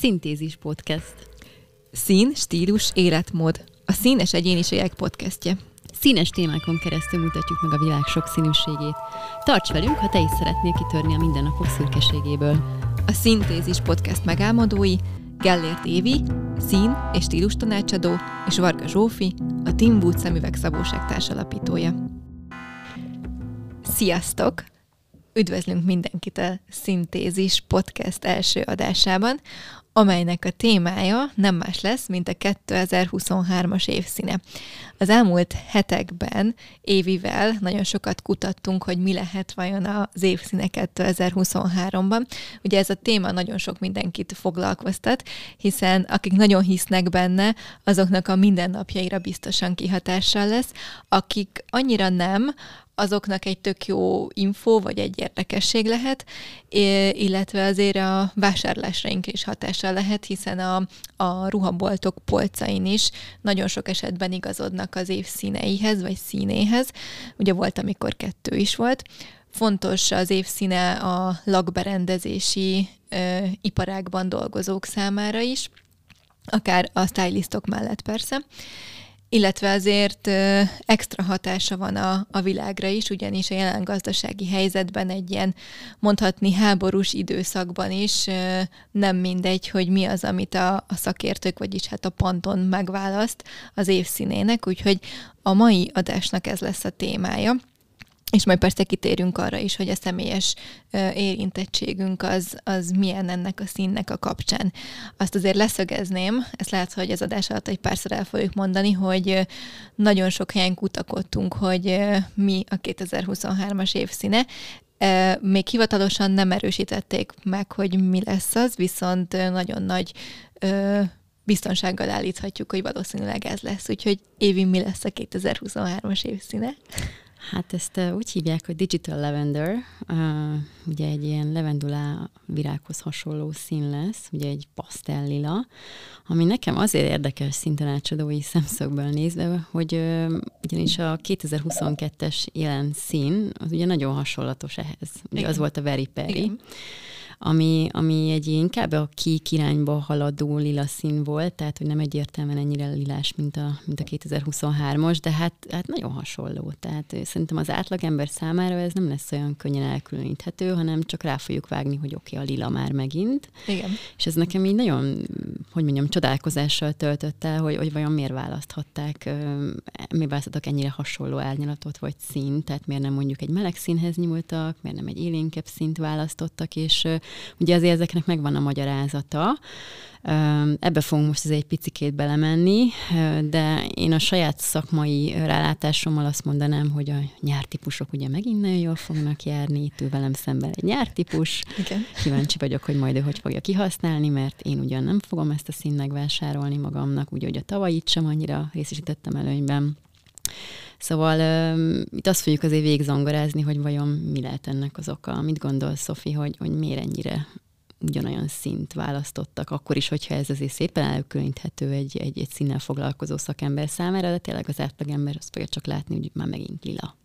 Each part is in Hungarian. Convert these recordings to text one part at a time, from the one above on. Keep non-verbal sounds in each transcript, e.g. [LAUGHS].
Szintézis Podcast. Szín, stílus, életmód. A Színes Egyéniségek podcastje. Színes témákon keresztül mutatjuk meg a világ sokszínűségét. Tarts velünk, ha te is szeretnél kitörni a mindennapok szürkeségéből. A Szintézis podcast megálmodói Gellért Évi, szín- és stílus tanácsadó, és Varga Zsófi, a Tim Wood szemüveg szabóság társalapítója. Sziasztok! Üdvözlünk mindenkit a Szintézis podcast első adásában, amelynek a témája nem más lesz, mint a 2023-as évszíne. Az elmúlt hetekben Évivel nagyon sokat kutattunk, hogy mi lehet vajon az évszíne 2023-ban. Ugye ez a téma nagyon sok mindenkit foglalkoztat, hiszen akik nagyon hisznek benne, azoknak a mindennapjaira biztosan kihatással lesz, akik annyira nem, azoknak egy tök jó info, vagy egy érdekesség lehet, illetve azért a vásárlásraink is hatással lehet, hiszen a, a ruhaboltok polcain is nagyon sok esetben igazodnak az év színeihez, vagy színéhez. Ugye volt, amikor kettő is volt. Fontos az évszíne a lakberendezési ö, iparágban dolgozók számára is, akár a stylistok mellett persze illetve azért extra hatása van a, a világra is, ugyanis a jelen gazdasági helyzetben egy ilyen mondhatni háborús időszakban is nem mindegy, hogy mi az, amit a, a szakértők, vagyis hát a Panton megválaszt az évszínének, úgyhogy a mai adásnak ez lesz a témája. És majd persze kitérünk arra is, hogy a személyes érintettségünk az, az milyen ennek a színnek a kapcsán. Azt azért leszögezném, ezt lehet, hogy az adás alatt egy párszor el fogjuk mondani, hogy nagyon sok helyen kutakodtunk, hogy mi a 2023-as évszíne. Még hivatalosan nem erősítették meg, hogy mi lesz az, viszont nagyon nagy biztonsággal állíthatjuk, hogy valószínűleg ez lesz. Úgyhogy Évi, mi lesz a 2023-as évszíne? Hát ezt úgy hívják, hogy Digital Lavender, ugye egy ilyen levendulá virághoz hasonló szín lesz, ugye egy pasztellila, ami nekem azért érdekes szintanácsadói [LAUGHS] szemszögből nézve, hogy ugyanis a 2022-es jelen szín, az ugye nagyon hasonlatos ehhez. Ugye Igen. az volt a Very Perry. Igen ami, ami egy inkább a kék irányba haladó lila szín volt, tehát hogy nem egyértelműen ennyire lilás, mint a, mint a 2023-os, de hát, hát nagyon hasonló. Tehát szerintem az átlagember számára ez nem lesz olyan könnyen elkülöníthető, hanem csak rá fogjuk vágni, hogy oké, okay, a lila már megint. Igen. És ez nekem így nagyon, hogy mondjam, csodálkozással töltött el, hogy, hogy vajon miért választhatták, miért választottak ennyire hasonló árnyalatot vagy színt, tehát miért nem mondjuk egy meleg színhez nyúltak, miért nem egy élénkebb színt választottak, és Ugye azért ezeknek megvan a magyarázata, Ebbe fogunk most egy picikét belemenni, de én a saját szakmai rálátásommal azt mondanám, hogy a nyártípusok ugye megint nagyon jól fognak járni, itt ül velem szemben egy nyártípus. Igen. Kíváncsi vagyok, hogy majd ő hogy fogja kihasználni, mert én ugyan nem fogom ezt a szín megvásárolni magamnak, úgy, hogy a tavalyit sem annyira részesítettem előnyben. Szóval um, itt azt fogjuk azért végzongorázni, hogy vajon mi lehet ennek az oka. Mit gondol, Szofi, hogy, hogy miért ennyire ugyanolyan szint választottak, akkor is, hogyha ez azért szépen elkülöníthető egy, egy, egy színnel foglalkozó szakember számára, de tényleg az átlagember azt fogja csak látni, hogy már megint lila.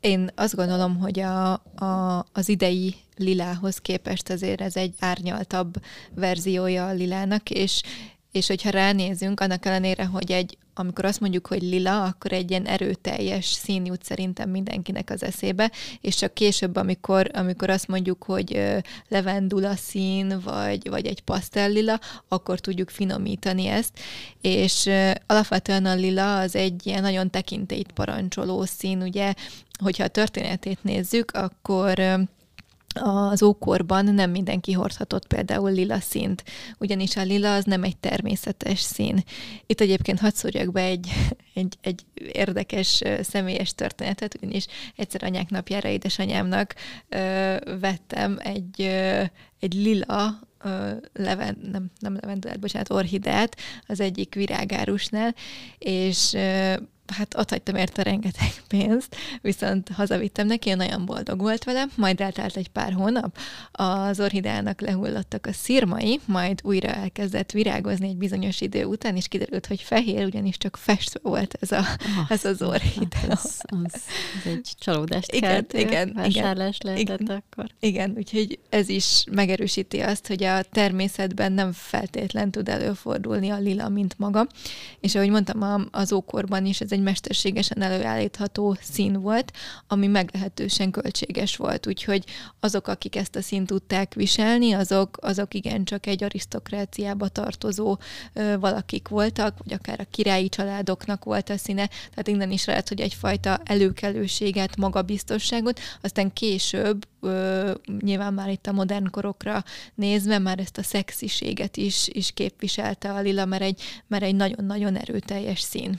Én azt gondolom, hogy a, a, az idei lilához képest azért ez egy árnyaltabb verziója a lilának, és és hogyha ránézünk, annak ellenére, hogy egy, amikor azt mondjuk, hogy lila, akkor egy ilyen erőteljes szín jut szerintem mindenkinek az eszébe, és csak később, amikor, amikor azt mondjuk, hogy levendula szín, vagy, vagy egy pasztellila, akkor tudjuk finomítani ezt, és alapvetően a lila az egy ilyen nagyon tekintélyt parancsoló szín, ugye, hogyha a történetét nézzük, akkor az ókorban nem mindenki hordhatott például lila színt, ugyanis a lila az nem egy természetes szín. Itt egyébként hadd szúrjak be egy, [LAUGHS] egy, egy érdekes személyes történetet, ugyanis egyszer anyák napjára édesanyámnak ö, vettem egy, ö, egy lila leven, nem, nem levendulát, bocsánat, orhideát az egyik virágárusnál, és hát ott hagytam érte rengeteg pénzt, viszont hazavittem neki, nagyon boldog volt vele, majd eltelt egy pár hónap, az orhideának lehullottak a szirmai, majd újra elkezdett virágozni egy bizonyos idő után, és kiderült, hogy fehér, ugyanis csak festve volt ez, a, ah, ez az orhidea. Hát ez, az, ez egy csalódást igen, keltő igen, vásárlás igen, lehetett igen, akkor. Igen, úgyhogy ez is megerősíti azt, hogy a természetben nem feltétlen tud előfordulni a lila, mint maga. És ahogy mondtam, az ókorban is ez egy mesterségesen előállítható szín volt, ami meglehetősen költséges volt. Úgyhogy azok, akik ezt a színt tudták viselni, azok, azok igencsak egy arisztokráciába tartozó ö, valakik voltak, vagy akár a királyi családoknak volt a színe. Tehát innen is lehet, hogy egyfajta előkelőséget, magabiztosságot, aztán később ö, nyilván már itt a modern korokra nézve már ezt a szexiséget is, is képviselte a lila, mert egy, mert egy nagyon-nagyon erőteljes szín.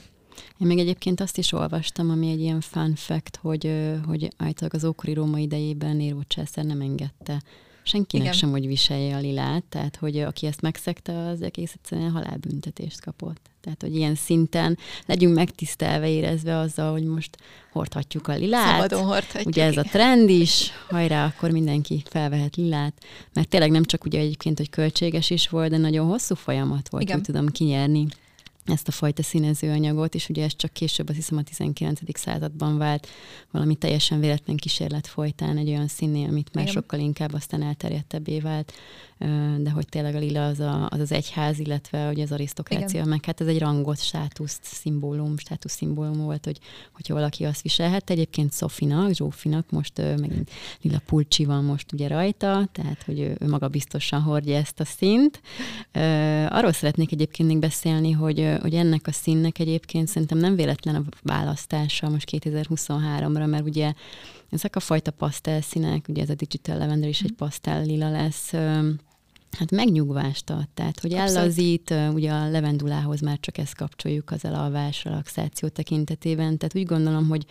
Én még egyébként azt is olvastam, ami egy ilyen fun fact, hogy, hogy általában az ókori Róma idejében Néró császár nem engedte senkinek Igen. sem, hogy viselje a lilát, tehát hogy aki ezt megszegte, az egész egyszerűen halálbüntetést kapott. Tehát, hogy ilyen szinten legyünk megtisztelve, érezve azzal, hogy most hordhatjuk a lilát. Szabadon hordhatjuk. Ugye ez a trend is, hajrá, akkor mindenki felvehet lilát, mert tényleg nem csak ugye egyébként, hogy költséges is volt, de nagyon hosszú folyamat volt, Igen. hogy tudom kinyerni ezt a fajta színezőanyagot, és ugye ez csak később, azt hiszem a 19. században vált valami teljesen véletlen kísérlet folytán egy olyan színnél, amit már Igen. sokkal inkább aztán elterjedtebbé vált, de hogy tényleg a lila az a, az, az egyház, illetve hogy az arisztokrácia, Igen. meg hát ez egy rangot, státuszt, szimbólum, státusz szimbólum volt, hogy, hogyha valaki azt viselhet. Egyébként Szofinak, Zsófinak most megint lila pulcsi van most ugye rajta, tehát hogy ő, ő maga biztosan hordja ezt a szint. Arról szeretnék egyébként még beszélni, hogy, hogy ennek a színnek egyébként szerintem nem véletlen a választása most 2023-ra, mert ugye ezek a fajta pasztelszínek, ugye ez a Digital Lavender is egy pasztel lila lesz, Hát megnyugvást ad, tehát hogy Abszolút. ellazít, ugye a levendulához már csak ezt kapcsoljuk az elalvás, relaxáció tekintetében, tehát úgy gondolom, hogy,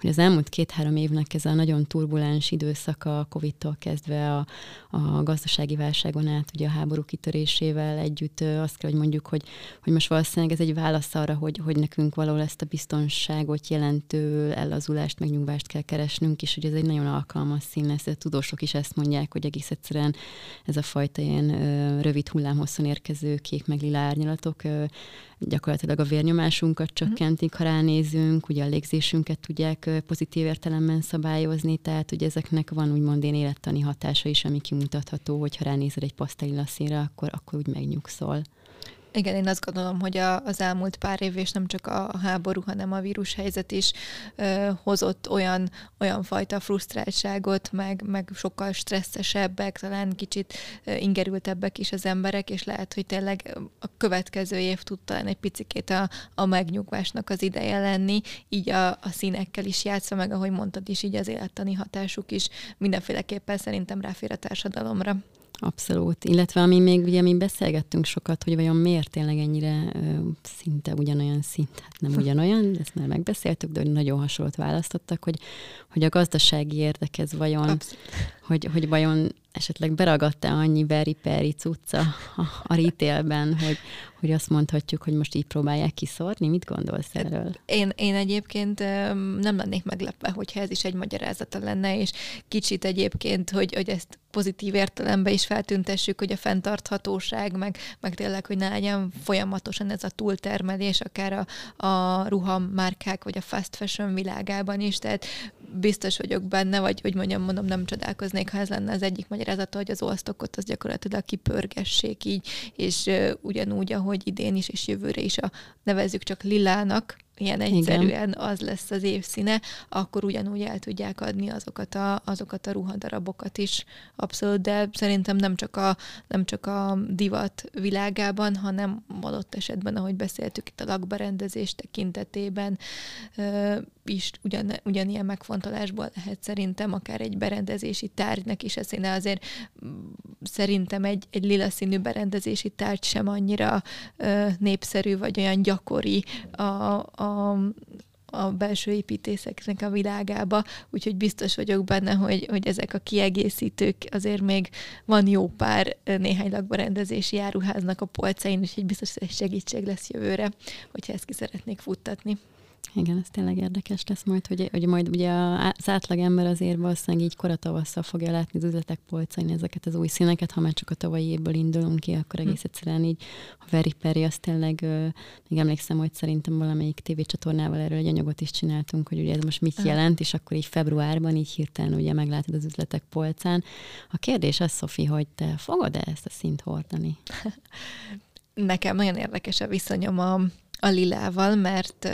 hogy az elmúlt két-három évnek ez a nagyon turbulens időszaka, a Covid-tól kezdve a, a gazdasági válságon át, ugye a háború kitörésével együtt azt kell, hogy mondjuk, hogy, hogy most valószínűleg ez egy válasz arra, hogy, hogy nekünk való ezt a biztonságot jelentő ellazulást, megnyugvást kell keresnünk, és hogy ez egy nagyon alkalmas szín lesz. A tudósok is ezt mondják, hogy egész egyszerűen ez a fajta ilyen rövid hullámhosszon érkező kék meg lila árnyalatok gyakorlatilag a vérnyomásunkat csökkentik, ha ránézünk, ugye a légzésünket tudják pozitív értelemben szabályozni, tehát ugye ezeknek van úgymond én élettani hatása is, ami kimutatható, hogyha ránézel egy pasztelila színre, akkor, akkor úgy megnyugszol. Igen, én azt gondolom, hogy a, az elmúlt pár év, és nem csak a háború, hanem a vírushelyzet is ö, hozott olyan, olyan fajta frusztráltságot, meg, meg sokkal stresszesebbek, talán kicsit ö, ingerültebbek is az emberek, és lehet, hogy tényleg a következő év tud talán egy picikét a, a megnyugvásnak az ideje lenni, így a, a színekkel is játszva, meg ahogy mondtad is, így az élettani hatásuk is mindenféleképpen szerintem ráfér a társadalomra. Abszolút. Illetve ami még ugye mi beszélgettünk sokat, hogy vajon miért tényleg ennyire ö, szinte ugyanolyan szint, hát nem ugyanolyan, ezt már megbeszéltük, de nagyon hasonlót választottak, hogy, hogy a gazdasági érdekez vajon, hogy, hogy vajon esetleg beragadta annyi beri-peri cucca a, a retailben, hogy, hogy azt mondhatjuk, hogy most így próbálják kiszórni? Mit gondolsz hát erről? Én, én egyébként nem lennék meglepve, hogyha ez is egy magyarázata lenne, és kicsit egyébként, hogy, hogy ezt pozitív értelemben is feltüntessük, hogy a fenntarthatóság, meg, meg tényleg, hogy ne legyen folyamatosan ez a túltermelés, akár a, a ruhamárkák, vagy a fast fashion világában is, tehát biztos vagyok benne, vagy hogy mondjam, mondom, nem csodálkoznék, ha ez lenne az egyik magyarázata, hogy az osztokot az gyakorlatilag kipörgessék így, és ugyanúgy, ahogy idén is, és jövőre is a nevezzük csak lilának, ilyen egyszerűen Igen. az lesz az évszíne, akkor ugyanúgy el tudják adni azokat a, azokat a ruhadarabokat is. Abszolút, de szerintem nem csak, a, nem csak a divat világában, hanem adott esetben, ahogy beszéltük itt a lakberendezés tekintetében, is ugyan, ugyanilyen megfontolásból lehet szerintem akár egy berendezési tárgynak is a színe. Azért mm, szerintem egy, egy lila színű berendezési tárgy sem annyira ö, népszerű, vagy olyan gyakori a, a, a belső építészeknek a világába, úgyhogy biztos vagyok benne, hogy, hogy ezek a kiegészítők azért még van jó pár néhány lakberendezési áruháznak a polcain, úgyhogy biztos, hogy segítség lesz jövőre, hogyha ezt ki szeretnék futtatni. Igen, ez tényleg érdekes lesz majd, hogy, hogy majd ugye az átlagember azért valószínűleg így koratavasszal fogja látni az üzletek polcain ezeket az új színeket, ha már csak a tavalyi évből indulunk ki, akkor egész hm. egyszerűen így a Very Perry, az tényleg, még emlékszem, hogy szerintem valamelyik tévécsatornával erről egy anyagot is csináltunk, hogy ugye ez most mit jelent, és akkor így februárban így hirtelen ugye meglátod az üzletek polcán. A kérdés az, Szofi, hogy te fogod-e ezt a szint hordani? [LAUGHS] Nekem nagyon érdekes a viszonyom a a lilával, mert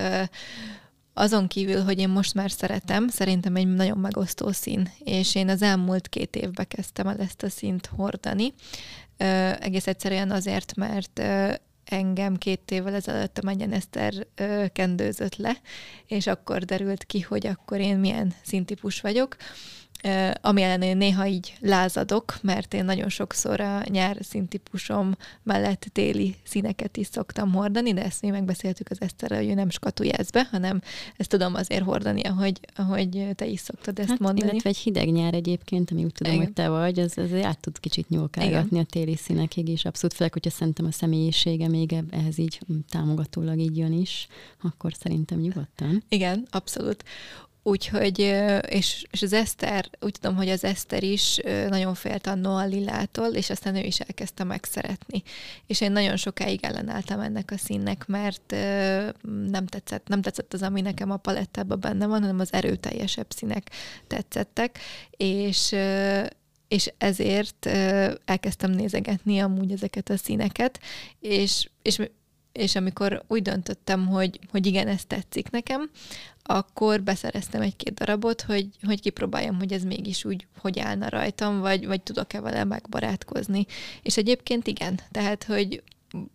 azon kívül, hogy én most már szeretem, szerintem egy nagyon megosztó szín, és én az elmúlt két évben kezdtem el ezt a színt hordani. Egész egyszerűen azért, mert engem két évvel ezelőtt a Megyen Eszter kendőzött le, és akkor derült ki, hogy akkor én milyen színtípus vagyok ami ellenére néha így lázadok, mert én nagyon sokszor a nyár színtípusom mellett téli színeket is szoktam hordani, de ezt mi megbeszéltük az Eszterrel, hogy ő nem skatujázz be, hanem ezt tudom azért hordani, ahogy, ahogy te is szoktad ezt hát, mondani. Illetve egy hideg nyár egyébként, ami úgy tudom, Igen. hogy te vagy, az, az át tud kicsit nyúlkálgatni a téli színekig is. Abszolút főleg, hogyha szerintem a személyisége még ehhez így támogatólag így jön is, akkor szerintem nyugodtan. Igen, abszolút. Úgyhogy, és, és az Eszter, úgy tudom, hogy az Eszter is nagyon félt a Noah Lillától, és aztán ő is elkezdte megszeretni. És én nagyon sokáig ellenálltam ennek a színnek, mert nem tetszett, nem tetszett az, ami nekem a palettában benne van, hanem az erőteljesebb színek tetszettek, és és ezért elkezdtem nézegetni amúgy ezeket a színeket, és, és és amikor úgy döntöttem, hogy, hogy igen, ez tetszik nekem, akkor beszereztem egy-két darabot, hogy, hogy kipróbáljam, hogy ez mégis úgy, hogy állna rajtam, vagy, vagy tudok-e vele megbarátkozni. És egyébként igen, tehát, hogy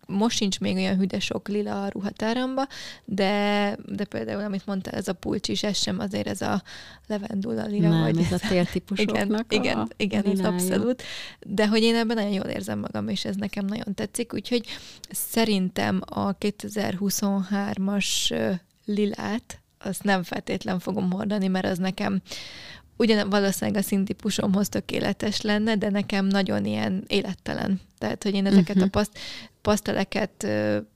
most sincs még olyan hüde sok lila a ruhatáramba, de, de például, amit mondtál, ez a pulcs is, ez sem azért ez a levendula lila. Nem, vagy ez a tértípusoknak Igen, igen, igen ez abszolút. De hogy én ebben nagyon jól érzem magam, és ez nekem nagyon tetszik, úgyhogy szerintem a 2023-as lilát, azt nem feltétlen fogom hordani, mert az nekem ugyan valószínűleg a színtípusomhoz tökéletes lenne, de nekem nagyon ilyen élettelen. Tehát, hogy én ezeket uh-huh. a paszt, paszteleket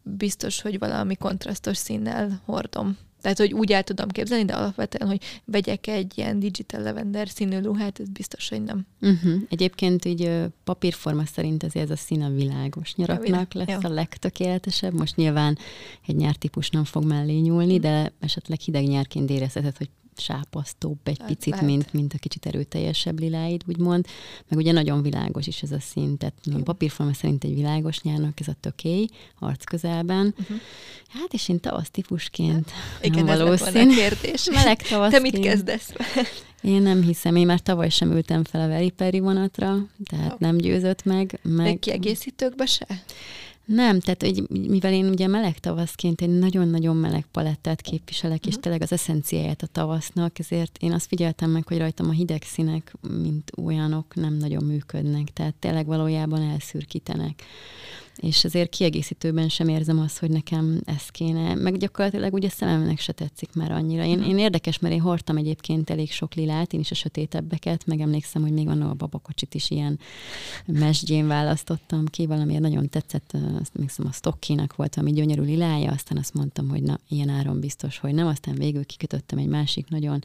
biztos, hogy valami kontrasztos színnel hordom. Tehát, hogy úgy el tudom képzelni, de alapvetően, hogy vegyek egy ilyen digital lavender színű ruhát, ez biztos, hogy nem. Uh-huh. Egyébként így papírforma szerint azért ez a szín a világos nyaraknak lesz Jó. a legtökéletesebb. Most nyilván egy nyártípus nem fog mellé nyúlni, de esetleg hideg nyárként érezheted, hogy sápasztóbb egy hát, picit, mint, mint a kicsit erőteljesebb liláid, úgymond. Meg ugye nagyon világos is ez a szín, tehát a papírforma szerint egy világos nyárnak ez a tökély arc közelben. Uh-huh. Hát és én tavasz típusként hát, Igen, ez valószín. a kérdés. [LAUGHS] Meleg Te mit kezdesz? Én nem hiszem, én már tavaly sem ültem fel a Veriperi vonatra, tehát oh. nem győzött meg. meg... kiegészítőkbe se? Nem, tehát hogy mivel én ugye meleg tavaszként egy nagyon-nagyon meleg palettát képviselek, uh-huh. és mhm. tényleg az eszenciáját a tavasznak, ezért én azt figyeltem meg, hogy rajtam a hideg színek, mint olyanok nem nagyon működnek, tehát tényleg valójában elszürkítenek és azért kiegészítőben sem érzem azt, hogy nekem ez kéne. Meg gyakorlatilag ugye szememnek se tetszik már annyira. Én, én érdekes, mert én hordtam egyébként elég sok lilát, én is a sötétebbeket, meg emlékszem, hogy még a babakocsit is ilyen mesdjén választottam ki, valamiért nagyon tetszett, azt emlékszem, a Stockinak volt ami gyönyörű lilája, aztán azt mondtam, hogy na, ilyen áron biztos, hogy nem, aztán végül kikötöttem egy másik nagyon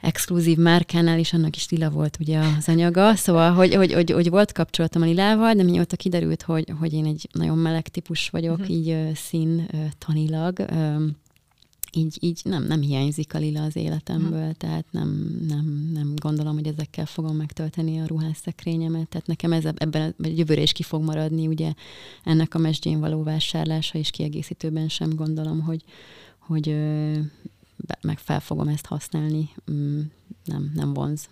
exkluzív márkánál is, annak is lila volt ugye az anyaga, szóval, hogy, hogy, hogy, hogy volt kapcsolatom a lilával, de mióta kiderült, hogy, hogy én egy nagyon meleg típus vagyok, uh-huh. így uh, szín uh, tanilag, um, így, így nem, nem hiányzik a lila az életemből, uh-huh. tehát nem, nem, nem gondolom, hogy ezekkel fogom megtölteni a ruhásszekrényemet, tehát nekem ez ebben a jövőre is ki fog maradni, ugye ennek a mesdjén való vásárlása és kiegészítőben sem gondolom, hogy, hogy meg fel fogom ezt használni, mm, nem, nem vonz.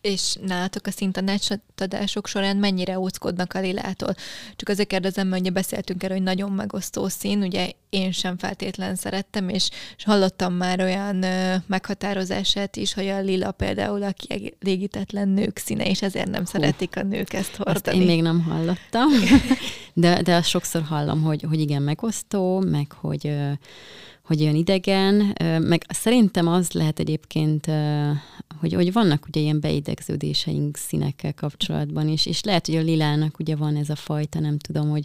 És nálatok a szintanácsadások során mennyire óckodnak a lilától? Csak azért kérdezem, mert ugye beszéltünk erről, hogy nagyon megosztó szín, ugye én sem feltétlen szerettem, és, és hallottam már olyan ö, meghatározását is, hogy a lila például a kielégítetlen nők színe, és ezért nem Hú, szeretik a nők ezt hordani. Én még nem hallottam, [LAUGHS] de, de azt sokszor hallom, hogy, hogy igen, megosztó, meg hogy hogy olyan idegen, meg szerintem az lehet egyébként, hogy, hogy vannak ugye ilyen beidegződéseink színekkel kapcsolatban, is. És lehet, hogy a lilának ugye van ez a fajta, nem tudom, hogy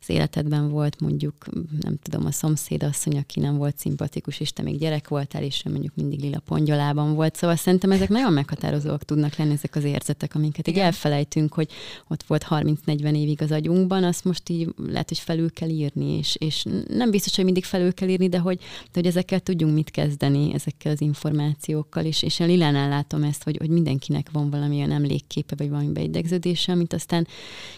az életedben volt mondjuk, nem tudom, a szomszéd asszony, aki nem volt szimpatikus, és te még gyerek voltál, és ő mondjuk mindig lila pongyolában volt. Szóval szerintem ezek nagyon meghatározóak tudnak lenni ezek az érzetek, amiket így elfelejtünk, hogy ott volt 30-40 évig az agyunkban, azt most így lehet, hogy felül kell írni, és, és nem biztos, hogy mindig felül kell írni, de hogy, de hogy ezekkel tudjunk mit kezdeni, ezekkel az információkkal, és, és a Lilánál látom ezt, hogy, hogy mindenkinek van valamilyen emlékképe, vagy valami beidegződése, amit aztán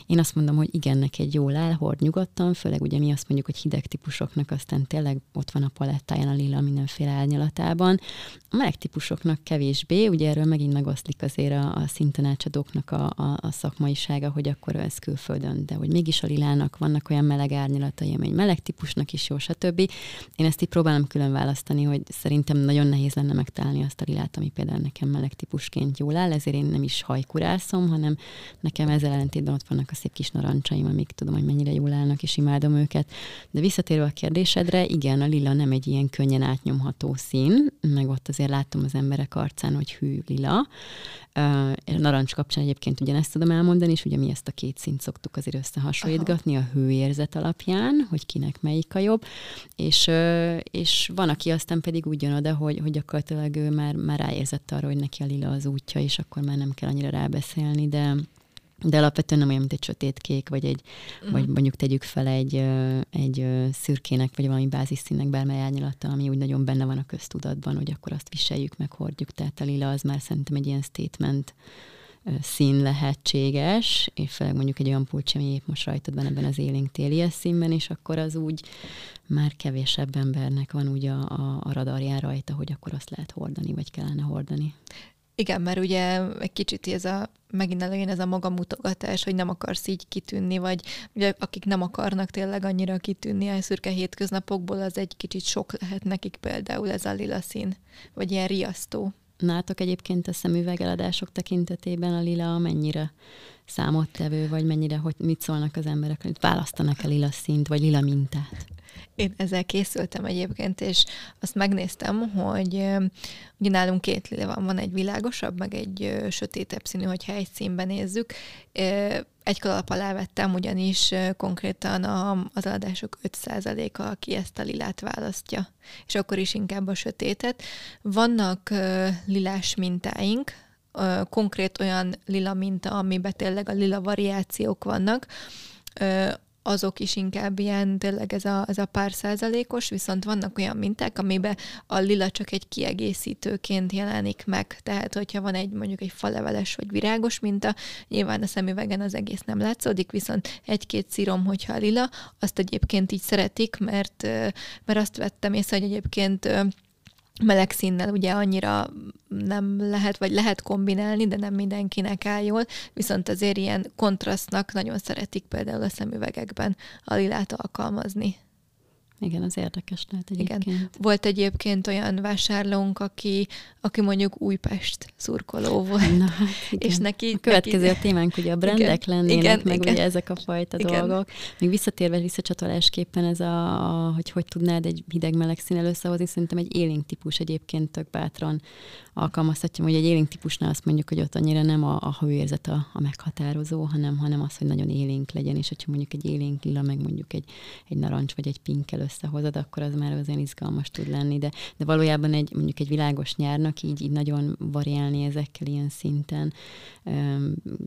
én azt mondom, hogy igen, egy jól áll, hord nyugodtan, főleg ugye mi azt mondjuk, hogy hideg típusoknak aztán tényleg ott van a palettáján a lila mindenféle árnyalatában. A meleg típusoknak kevésbé, ugye erről megint megoszlik azért a, a szintanácsadóknak a, a, a szakmaisága, hogy akkor ez külföldön, de hogy mégis a lilának vannak olyan meleg árnyalatai, amely meleg típusnak is jó, stb. Én ezt így próbálom külön választani, hogy szerintem nagyon nehéz lenne megtalálni azt a lilát, ami például nekem meleg típusként jól áll, ezért én nem is hajkurászom, hanem nekem ezzel ellentétben ott vannak a szép kis narancsaim, amik tudom, hogy mennyire jól állnak, és imádom őket. De visszatérve a kérdésedre, igen, a lila nem egy ilyen könnyen átnyomható szín, meg ott azért látom az emberek arcán, hogy hű lila. A narancs kapcsán egyébként ugyanezt tudom elmondani, és ugye mi ezt a két szint szoktuk azért összehasonlítgatni Aha. a hőérzet alapján, hogy kinek melyik a jobb, és, és van, aki aztán pedig úgy jön oda, hogy, hogy gyakorlatilag ő már, már ráérzett arra, hogy neki a lila az útja, és akkor már nem kell annyira rábeszélni, de de alapvetően nem olyan, mint egy sötétkék, vagy egy, mm. vagy mondjuk tegyük fel egy, egy szürkének, vagy valami bázisszínnek bármely árnyalata, ami úgy nagyon benne van a köztudatban, hogy akkor azt viseljük, meg hordjuk. Tehát a lila az már szerintem egy ilyen statement szín lehetséges, és főleg mondjuk egy olyan pulcsi, ami épp most rajtad van ebben az élénk téli színben, és akkor az úgy már kevésebb embernek van úgy a, a, a radarján rajta, hogy akkor azt lehet hordani, vagy kellene hordani. Igen, mert ugye egy kicsit ez a, megint elején ez a magamutogatás, hogy nem akarsz így kitűnni, vagy ugye akik nem akarnak tényleg annyira kitűnni a szürke hétköznapokból, az egy kicsit sok lehet nekik például ez a lila szín, vagy ilyen riasztó. Nátok egyébként a szemüvegeladások tekintetében a lila mennyire számottevő, vagy mennyire, hogy mit szólnak az emberek, hogy választanak-e lila szint, vagy lila mintát? Én ezzel készültem egyébként, és azt megnéztem, hogy ugye nálunk két lila van, van egy világosabb, meg egy sötétebb színű, hogyha egy színben nézzük. Egy kalap alá vettem, ugyanis konkrétan a, az adások 5%-a, aki ezt a lilát választja, és akkor is inkább a sötétet. Vannak lilás mintáink, konkrét olyan lila minta, amiben tényleg a lila variációk vannak, azok is inkább ilyen, tényleg ez a, ez a pár százalékos, viszont vannak olyan minták, amiben a lila csak egy kiegészítőként jelenik meg. Tehát, hogyha van egy mondjuk egy faleveles vagy virágos minta, nyilván a szemüvegen az egész nem látszódik, viszont egy-két szírom, hogyha a lila, azt egyébként így szeretik, mert, mert azt vettem észre, hogy egyébként meleg színnel ugye annyira nem lehet, vagy lehet kombinálni, de nem mindenkinek áll jól, viszont azért ilyen kontrasztnak nagyon szeretik például a szemüvegekben a lilát alkalmazni. Igen, az érdekes lehet egyébként. Igen. Volt egyébként olyan vásárlónk, aki, aki mondjuk Újpest szurkoló volt. Na, hát igen. És neki, a következő neki... a témánk ugye a brendek igen, lennének, igen, meg igen. ugye ezek a fajta igen. dolgok. Még visszatérve visszacsatolásképpen ez a, a, hogy hogy tudnád egy hideg-meleg színel összehozni, szerintem egy élénk típus egyébként tök bátran alkalmazhatja, hogy egy élénk típusnál azt mondjuk, hogy ott annyira nem a, a hőérzet a, a meghatározó, hanem, hanem az, hogy nagyon élénk legyen, és hogyha mondjuk egy élénk lila, meg mondjuk egy, egy narancs vagy egy pinkkel összehozod, akkor az már azért izgalmas tud lenni, de, de valójában egy, mondjuk egy világos nyárnak így, így nagyon variálni ezekkel ilyen szinten,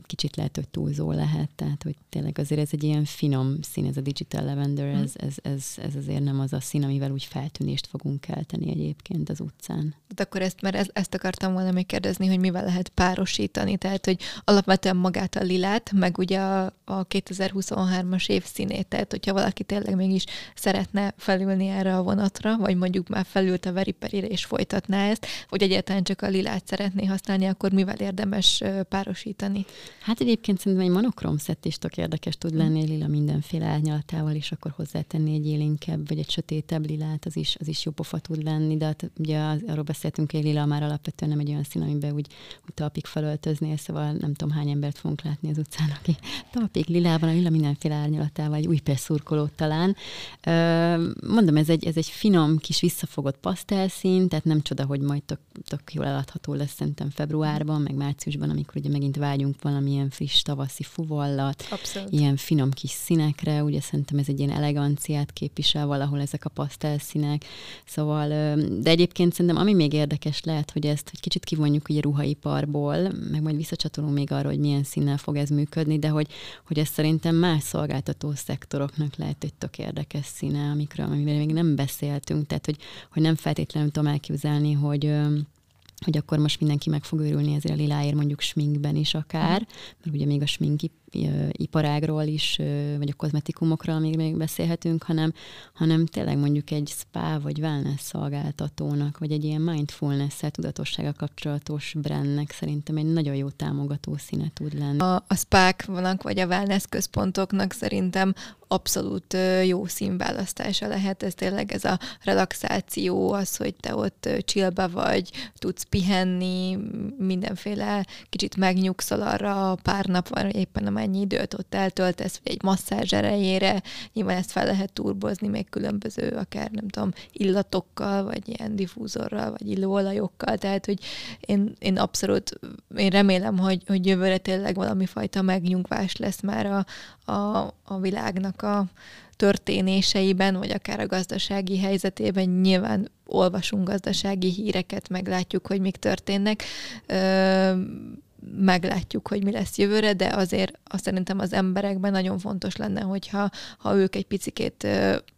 kicsit lehet, hogy túlzó lehet, tehát hogy tényleg azért ez egy ilyen finom szín, ez a Digital Lavender, ez, ez, ez, ez azért nem az a szín, amivel úgy feltűnést fogunk kelteni egyébként az utcán. De akkor ezt, mert ez, ezt akartam volna még kérdezni, hogy mivel lehet párosítani, tehát hogy alapvetően magát a lilát, meg ugye a, a 2023-as év színét, tehát hogyha valaki tényleg mégis szeretne felülni erre a vonatra, vagy mondjuk már felült a veriperire és folytatná ezt, vagy egyáltalán csak a lilát szeretné használni, akkor mivel érdemes párosítani? Hát egyébként szerintem egy monokrom szett is tök érdekes tud lenni, lila mindenféle árnyalatával, és akkor hozzátenni egy élénkebb, vagy egy sötétebb lilát, az is, az is jó pofa tud lenni, de hát ugye az, arról beszéltünk, hogy lila már alapvetően nem egy olyan szín, amiben úgy, úgy talpig felöltöznél, szóval nem tudom hány embert fogunk látni az utcán, aki talpig lilában, a lila mindenféle árnyalatával, vagy új szurkolót talán. Mondom, ez egy, ez egy finom, kis visszafogott pasztelszín, tehát nem csoda, hogy majd tök, tök jól eladható lesz szerintem februárban, meg márciusban, amikor ugye megint vágyunk valamilyen friss tavaszi fuvallat, Abszolút. ilyen finom kis színekre, ugye szerintem ez egy ilyen eleganciát képvisel valahol ezek a pasztelszínek, szóval, de egyébként szerintem ami még érdekes lehet, hogy ezt hogy kicsit kivonjuk ugye ruhaiparból, meg majd visszacsatolunk még arra, hogy milyen színnel fog ez működni, de hogy, hogy ez szerintem más szolgáltató szektoroknak lehet egy tök érdekes színe, amikről, amivel még nem beszéltünk, tehát hogy, hogy nem feltétlenül tudom elképzelni, hogy hogy akkor most mindenki meg fog őrülni ezért a liláért mondjuk sminkben is akár, mert ugye még a smink iparágról is, vagy a kozmetikumokról még, még beszélhetünk, hanem, hanem tényleg mondjuk egy spa vagy wellness szolgáltatónak, vagy egy ilyen mindfulness-szel, tudatossága kapcsolatos brandnek szerintem egy nagyon jó támogató színe tud lenni. A, a spák vannak, vagy a wellness központoknak szerintem abszolút jó színválasztása lehet. Ez tényleg ez a relaxáció, az, hogy te ott csillbe vagy, tudsz pihenni, mindenféle kicsit megnyugszol arra pár nap van, éppen a amennyi időt ott eltöltesz, vagy egy masszázs erejére, nyilván ezt fel lehet turbozni még különböző, akár nem tudom, illatokkal, vagy ilyen diffúzorral, vagy illóolajokkal, tehát, hogy én, én abszolút, én remélem, hogy, hogy jövőre tényleg valami fajta megnyugvás lesz már a, a, a világnak a történéseiben, vagy akár a gazdasági helyzetében nyilván olvasunk gazdasági híreket, meglátjuk, hogy mik történnek. Ö, meglátjuk, hogy mi lesz jövőre, de azért azt szerintem az emberekben nagyon fontos lenne, hogyha ha ők egy picikét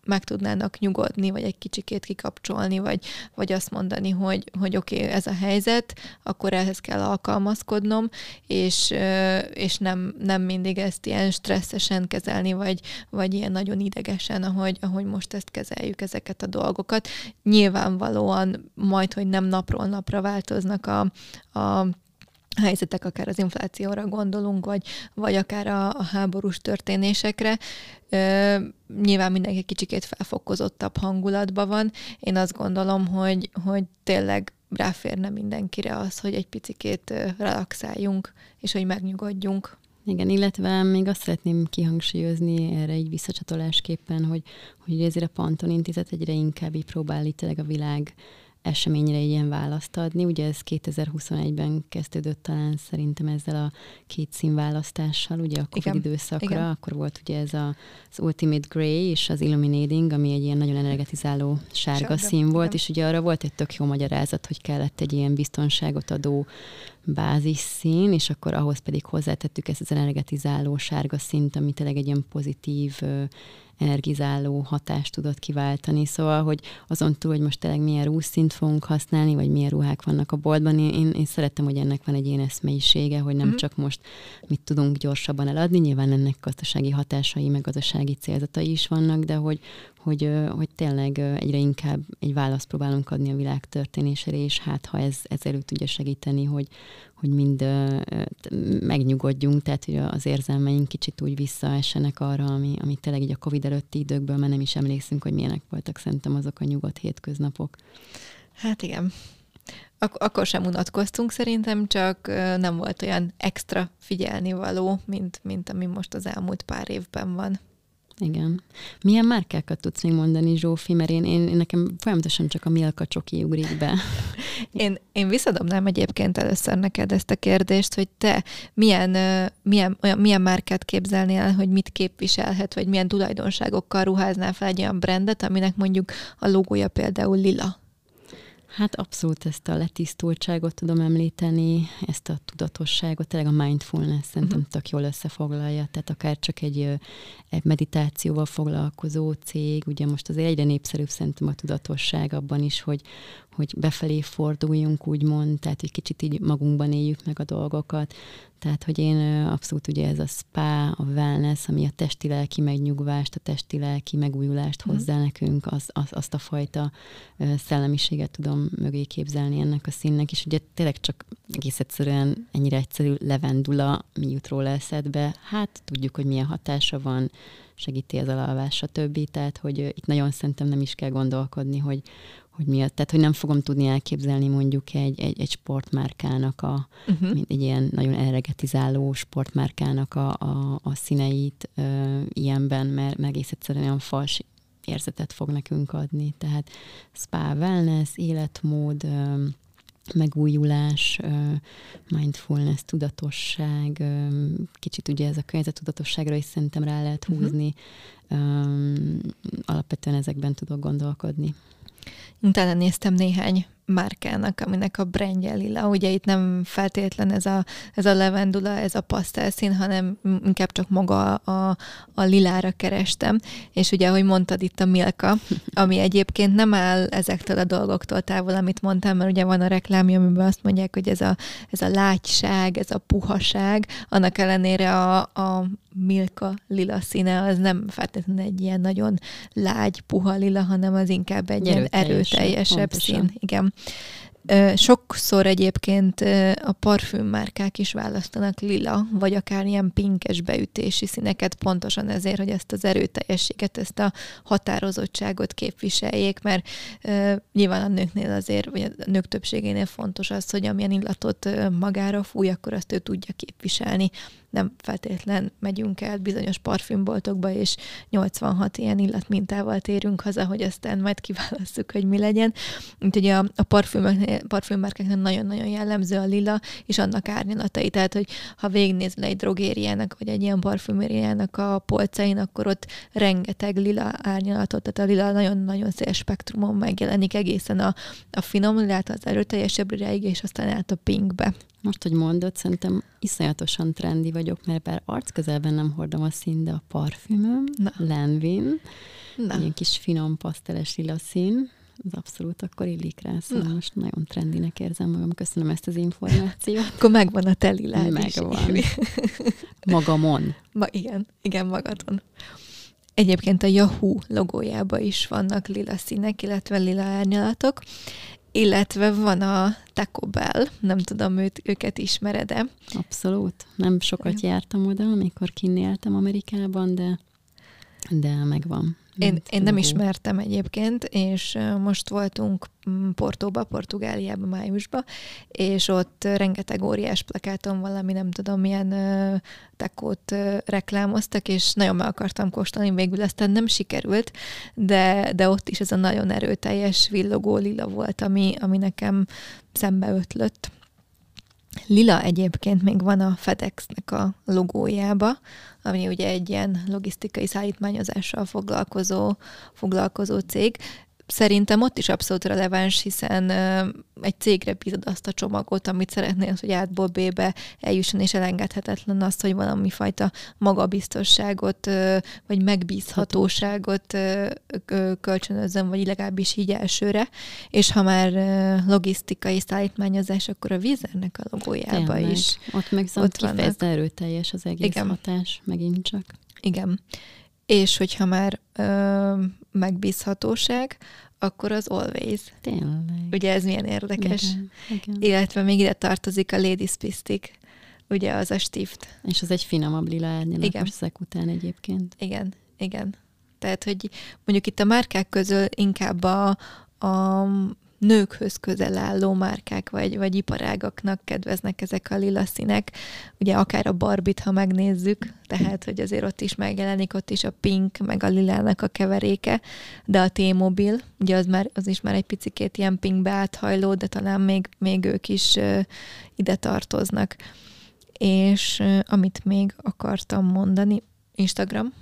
meg tudnának nyugodni, vagy egy kicsikét kikapcsolni, vagy, vagy azt mondani, hogy, hogy oké, okay, ez a helyzet, akkor ehhez kell alkalmazkodnom, és, és nem, nem mindig ezt ilyen stresszesen kezelni, vagy, vagy ilyen nagyon idegesen, ahogy, ahogy most ezt kezeljük, ezeket a dolgokat. Nyilvánvalóan majd, hogy nem napról napra változnak a, a helyzetek, akár az inflációra gondolunk, vagy, vagy akár a, a háborús történésekre. Ö, nyilván mindenki kicsikét felfokozottabb hangulatban van. Én azt gondolom, hogy, hogy tényleg ráférne mindenkire az, hogy egy picikét relaxáljunk, és hogy megnyugodjunk. Igen, illetve még azt szeretném kihangsúlyozni erre egy visszacsatolásképpen, hogy, hogy ezért a Panton Intézet egyre inkább így próbál itt a világ eseményre egy ilyen választ adni. Ugye ez 2021-ben kezdődött talán szerintem ezzel a két színválasztással, ugye a Covid Igen. időszakra, Igen. akkor volt ugye ez a, az Ultimate Grey és az Illuminating, ami egy ilyen nagyon energetizáló sárga, sárga. szín volt, Igen. és ugye arra volt egy tök jó magyarázat, hogy kellett egy ilyen biztonságot adó bázisszín, és akkor ahhoz pedig hozzátettük ezt az energetizáló sárga szint, ami tényleg egy ilyen pozitív energizáló hatást tudott kiváltani. Szóval, hogy azon túl, hogy most tényleg milyen rúszint fogunk használni, vagy milyen ruhák vannak a boltban, én, én szerettem, hogy ennek van egy ilyen eszmeisége, hogy nem mm. csak most mit tudunk gyorsabban eladni, nyilván ennek gazdasági hatásai, meg gazdasági célzatai is vannak, de hogy, hogy, hogy tényleg egyre inkább egy választ próbálunk adni a világ történésére, és hát ha ez, ez elő tudja segíteni, hogy, hogy mind megnyugodjunk, tehát hogy az érzelmeink kicsit úgy visszaessenek arra, ami, ami tényleg így a Covid előtti időkből, mert nem is emlékszünk, hogy milyenek voltak szerintem azok a nyugodt hétköznapok. Hát igen. Ak- akkor sem unatkoztunk szerintem, csak nem volt olyan extra figyelni való, mint, mint ami most az elmúlt pár évben van. Igen. Milyen márkákat tudsz még mondani, Zsófi? Mert én, én, én nekem folyamatosan csak a Milka csoki ugrik be. [LAUGHS] Én, én visszadobnám egyébként először neked ezt a kérdést, hogy te milyen, milyen, olyan, milyen márkát képzelnél, hogy mit képviselhet, vagy milyen tulajdonságokkal ruháznál fel egy olyan brandet, aminek mondjuk a logója például lila. Hát abszolút ezt a letisztultságot tudom említeni, ezt a tudatosságot, tényleg a mindfulness szerintem uh-huh. tök jól összefoglalja, tehát akár csak egy, egy meditációval foglalkozó cég, ugye most azért egyre népszerűbb szerintem a tudatosság abban is, hogy, hogy befelé forduljunk, úgymond, tehát hogy kicsit így magunkban éljük meg a dolgokat. Tehát, hogy én abszolút ugye ez a spa, a wellness, ami a testi-lelki megnyugvást, a testi-lelki megújulást mm. hozzá nekünk, az, az, azt a fajta szellemiséget tudom mögé képzelni ennek a színnek, és ugye tényleg csak egész egyszerűen ennyire egyszerű levendula, mi jut róla eszedbe, hát tudjuk, hogy milyen hatása van, segíti az alalvás, stb. Tehát, hogy itt nagyon szerintem nem is kell gondolkodni, hogy, hogy mi tehát hogy nem fogom tudni elképzelni mondjuk egy, egy, egy sportmárkának a, uh-huh. mint egy ilyen nagyon energetizáló sportmárkának a, a, a színeit ö, ilyenben, mert meg egész egyszerűen olyan fals érzetet fog nekünk adni. Tehát spa, wellness, életmód, megújulás, mindfulness, tudatosság, kicsit ugye ez a környezet tudatosságra is szerintem rá lehet mhm. húzni. Uh-huh. Alapvetően ezekben tudok gondolkodni. Utána néztem néhány márkának, aminek a brandje lila. Ugye itt nem feltétlen ez a, ez a levendula, ez a pasztelszín, hanem inkább csak maga a, a lilára kerestem. És ugye, ahogy mondtad itt a Milka, ami egyébként nem áll ezektől a dolgoktól távol, amit mondtam, mert ugye van a reklámja, amiben azt mondják, hogy ez a, ez a lágyság, ez a puhaság, annak ellenére a, a Milka lila színe az nem feltétlenül egy ilyen nagyon lágy, puha lila, hanem az inkább egy ilyen erőteljesebb pontosan. szín. Igen. Sokszor egyébként a parfümmárkák is választanak lila, vagy akár ilyen pinkes beütési színeket, pontosan ezért, hogy ezt az erőteljességet, ezt a határozottságot képviseljék, mert nyilván a nőknél azért, vagy a nők többségénél fontos az, hogy amilyen illatot magára fúj, akkor azt ő tudja képviselni nem feltétlen megyünk el bizonyos parfümboltokba, és 86 ilyen illat mintával térünk haza, hogy aztán majd kiválasszuk, hogy mi legyen. Úgyhogy a, a parfümmárkáknak nagyon-nagyon jellemző a lila, és annak árnyalatai. Tehát, hogy ha végignézel egy drogériának, vagy egy ilyen parfümériának a polcain, akkor ott rengeteg lila árnyalatot, tehát a lila nagyon-nagyon széles spektrumon megjelenik egészen a, a finom lilát az erőteljesebb liláig, és aztán át a pinkbe. Most, hogy mondod, szerintem iszonyatosan trendi vagyok, mert bár arc közelben nem hordom a szín, de a parfümöm, Na. Lenvin, Na. ilyen kis finom paszteles lila szín, az abszolút akkor illik rá, szóval Na. most nagyon trendinek érzem magam. Köszönöm ezt az információt. akkor megvan a teli Megvan. [LAUGHS] Magamon. Ma, igen, igen, magadon. Egyébként a Yahoo logójába is vannak lila színek, illetve lila árnyalatok, illetve van a Taco Bell, nem tudom, őt, őket ismered-e? Abszolút. Nem sokat jártam oda, amikor kinéltem Amerikában, de, de megvan. Én, én nem ismertem egyébként, és most voltunk mm, Portóba, Portugáliába májusba, és ott rengeteg óriás plakáton valami nem tudom milyen tekót reklámoztak, és nagyon meg akartam kóstolni, végül aztán nem sikerült, de, de ott is ez a nagyon erőteljes villogó lila volt, ami, ami nekem szembe ötlött. Lila egyébként még van a FedEx-nek a logójába, ami ugye egy ilyen logisztikai szállítmányozással foglalkozó, foglalkozó cég szerintem ott is abszolút releváns, hiszen egy cégre bízod azt a csomagot, amit szeretnél, hogy átból B-be eljusson, és elengedhetetlen azt, hogy valami fajta magabiztosságot, vagy megbízhatóságot kölcsönözzön, vagy legalábbis így elsőre. És ha már logisztikai szállítmányozás, akkor a vízernek a logójába Tényleg. is. Ott meg ott kifejezetten erőteljes az egész Igen. hatás, megint csak. Igen. És hogyha már ö, megbízhatóság, akkor az always. Tényleg. Ugye ez milyen érdekes. Igen, igen. Illetve még ide tartozik a Lady Spistic, ugye az a stift. És az egy finomabb lila árnyalat szek után egyébként. Igen, igen. Tehát, hogy mondjuk itt a márkák közül inkább a, a nőkhöz közel álló márkák vagy, vagy iparágaknak kedveznek ezek a lila színek. Ugye akár a barbit, ha megnézzük, tehát, hogy azért ott is megjelenik, ott is a pink, meg a lilának a keveréke, de a T-mobil, ugye az, már, az is már egy picikét ilyen pinkbe áthajló, de talán még, még ők is uh, ide tartoznak. És uh, amit még akartam mondani, Instagram,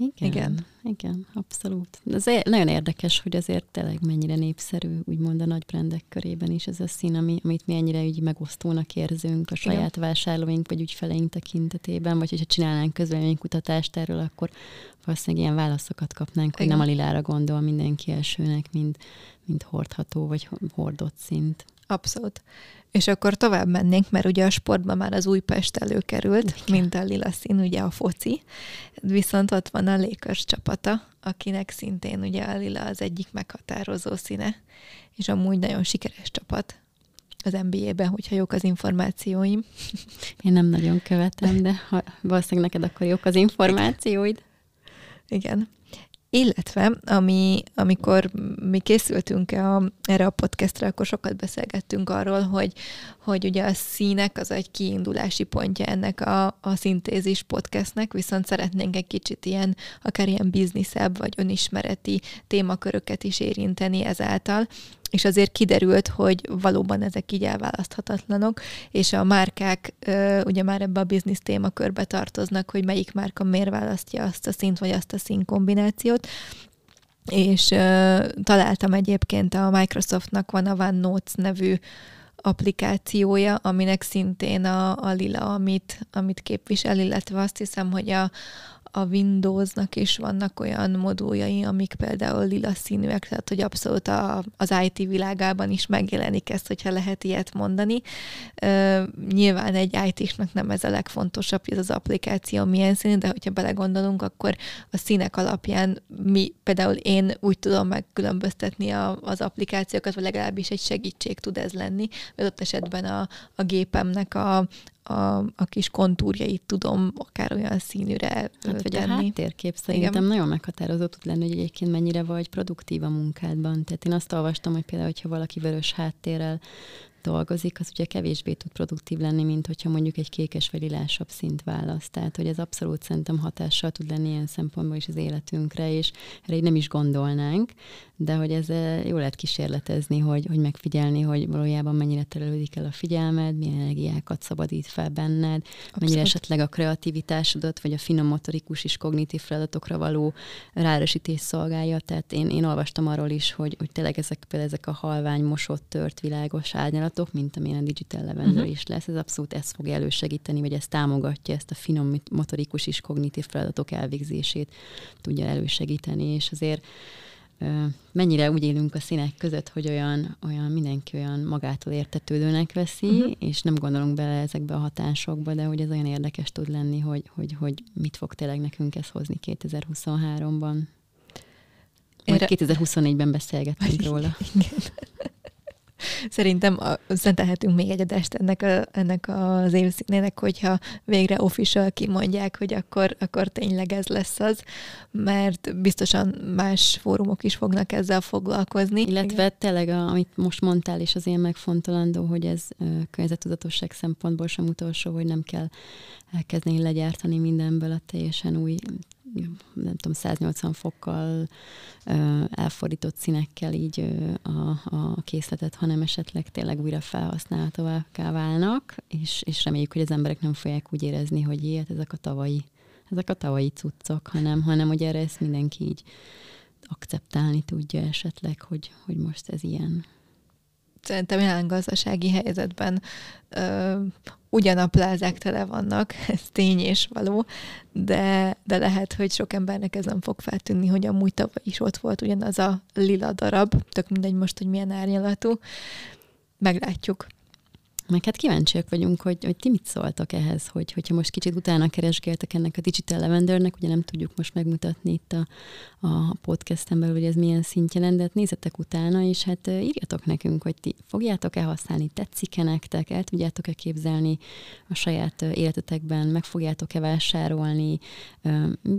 igen, igen, igen, abszolút. Ez nagyon érdekes, hogy azért tényleg mennyire népszerű, úgymond a nagy brendek körében is ez a szín, ami, amit mi ennyire úgy megosztónak érzünk a saját igen. vásárlóink vagy ügyfeleink tekintetében, vagy hogyha csinálnánk közvéleménykutatást erről, akkor valószínűleg ilyen válaszokat kapnánk, hogy igen. nem a lilára gondol mindenki elsőnek, mint, mint hordható vagy hordott szint. Abszolút. És akkor tovább mennénk, mert ugye a sportban már az Újpest előkerült, Igen. mint a lila szín, ugye a foci. Viszont ott van a Lakers csapata, akinek szintén ugye a lila az egyik meghatározó színe, és amúgy nagyon sikeres csapat az NBA-ben, hogyha jók az információim. [LAUGHS] Én nem nagyon követem, de ha valószínűleg neked akkor jók az információid. Igen. Illetve, ami, amikor mi készültünk a, erre a podcastra, akkor sokat beszélgettünk arról, hogy, hogy ugye a színek az egy kiindulási pontja ennek a, a szintézis podcastnek, viszont szeretnénk egy kicsit ilyen, akár ilyen bizniszebb vagy önismereti témaköröket is érinteni ezáltal, és azért kiderült, hogy valóban ezek így elválaszthatatlanok, és a márkák ugye már ebbe a biznisz témakörbe tartoznak, hogy melyik márka miért választja azt a szint vagy azt a szín kombinációt, és találtam egyébként a Microsoftnak van a OneNotes nevű applikációja, aminek szintén a, a lila, amit, amit képvisel, illetve azt hiszem, hogy a, a Windowsnak is vannak olyan moduljai, amik például lila színűek, tehát hogy abszolút a, az IT világában is megjelenik ezt, hogyha lehet ilyet mondani. Uh, nyilván egy IT-snak nem ez a legfontosabb, hogy ez az applikáció milyen színű, de hogyha belegondolunk, akkor a színek alapján mi, például én úgy tudom megkülönböztetni a, az applikációkat, vagy legalábbis egy segítség tud ez lenni, vagy ott esetben a, a gépemnek a, a, a kis kontúrjait tudom akár olyan színűre hát, tenni. Vagy a háttérkép szerintem Igen. nagyon meghatározó tud lenni, hogy egyébként mennyire vagy produktív a munkádban. Tehát én azt olvastam, hogy például, hogyha valaki vörös háttérrel dolgozik, az ugye kevésbé tud produktív lenni, mint hogyha mondjuk egy kékes vagy lilásabb szint választ. Tehát, hogy ez abszolút szerintem hatással tud lenni ilyen szempontból is az életünkre, és erre így nem is gondolnánk, de hogy ez jó lehet kísérletezni, hogy, hogy megfigyelni, hogy valójában mennyire terelődik el a figyelmed, milyen energiákat szabadít fel benned, Abszolút. mennyire esetleg a kreativitásodat, vagy a finom motorikus és kognitív feladatokra való ráresítés szolgálja. Tehát én, én olvastam arról is, hogy, hogy tényleg ezek, például ezek a halvány, mosott, tört, világos árnyalatok, mint amilyen a Digital Lavender uh-huh. is lesz, ez abszolút ezt fog elősegíteni, vagy ez támogatja ezt a finom motorikus és kognitív feladatok elvégzését tudja elősegíteni, és azért mennyire úgy élünk a színek között, hogy olyan, olyan mindenki olyan magától értetődőnek veszi, uh-huh. és nem gondolunk bele ezekbe a hatásokba, de hogy ez olyan érdekes tud lenni, hogy, hogy, hogy mit fog tényleg nekünk ez hozni 2023-ban. Majd 2024-ben beszélgettünk róla. Igen. Szerintem szentelhetünk még egy adást ennek, a, ennek az évszínének, hogyha végre official kimondják, hogy akkor, akkor tényleg ez lesz az, mert biztosan más fórumok is fognak ezzel foglalkozni. Illetve Igen. tényleg, a, amit most mondtál, és az ilyen megfontolandó, hogy ez környezetudatosság szempontból sem utolsó, hogy nem kell elkezdeni legyártani mindenből a teljesen új nem tudom, 180 fokkal elfordított színekkel így a, a készletet, hanem esetleg tényleg újra felhasználhatóvá válnak, és, és reméljük, hogy az emberek nem fogják úgy érezni, hogy ilyet, ezek a tavalyi, ezek a tavalyi cuccok, hanem, hanem hogy erre ezt mindenki így akceptálni tudja esetleg, hogy, hogy most ez ilyen szerintem jelen gazdasági helyzetben ö, ugyan a plázák tele vannak, [LAUGHS] ez tény és való, de, de lehet, hogy sok embernek ez nem fog feltűnni, hogy amúgy tavaly is ott volt ugyanaz a lila darab, tök mindegy most, hogy milyen árnyalatú. Meglátjuk. Meg hát kíváncsiak vagyunk, hogy, hogy ti mit szóltak ehhez, hogy, hogyha most kicsit utána keresgéltek ennek a Digital Lavendernek, ugye nem tudjuk most megmutatni itt a, a podcasten belül, hogy ez milyen szintje lenne, de hát nézzetek utána, és hát írjatok nekünk, hogy ti fogjátok-e használni, tetszik-e nektek, el tudjátok-e képzelni a saját életetekben, meg fogjátok-e vásárolni,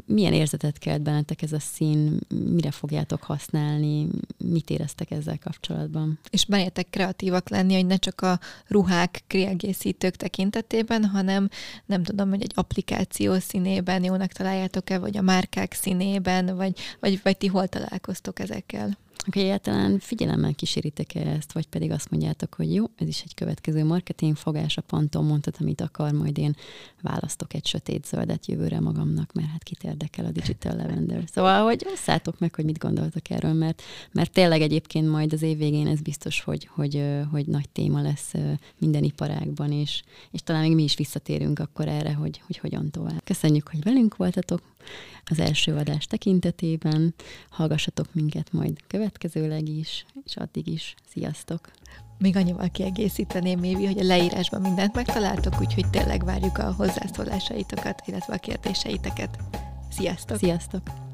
milyen érzetet kelt bennetek ez a szín, mire fogjátok használni, mit éreztek ezzel kapcsolatban. És merjetek kreatívak lenni, hogy ne csak a ruhák ruhák, kiegészítők tekintetében, hanem nem tudom, hogy egy applikáció színében jónak találjátok-e, vagy a márkák színében, vagy, vagy, vagy ti hol találkoztok ezekkel? Akkor egyáltalán figyelemmel kíséritek ezt, vagy pedig azt mondjátok, hogy jó, ez is egy következő marketing fogás, a Panton mondtad, amit akar, majd én választok egy sötét zöldet jövőre magamnak, mert hát kit érdekel a Digital Lavender. Szóval, hogy osszátok meg, hogy mit gondoltak erről, mert, mert tényleg egyébként majd az év végén ez biztos, hogy, hogy, hogy nagy téma lesz minden iparágban, és, és talán még mi is visszatérünk akkor erre, hogy, hogy hogyan tovább. Köszönjük, hogy velünk voltatok az első adás tekintetében. Hallgassatok minket majd következőleg is, és addig is. Sziasztok! Még annyival kiegészíteném, Mévi, hogy a leírásban mindent megtaláltok, úgyhogy tényleg várjuk a hozzászólásaitokat, illetve a kérdéseiteket. Sziasztok! Sziasztok!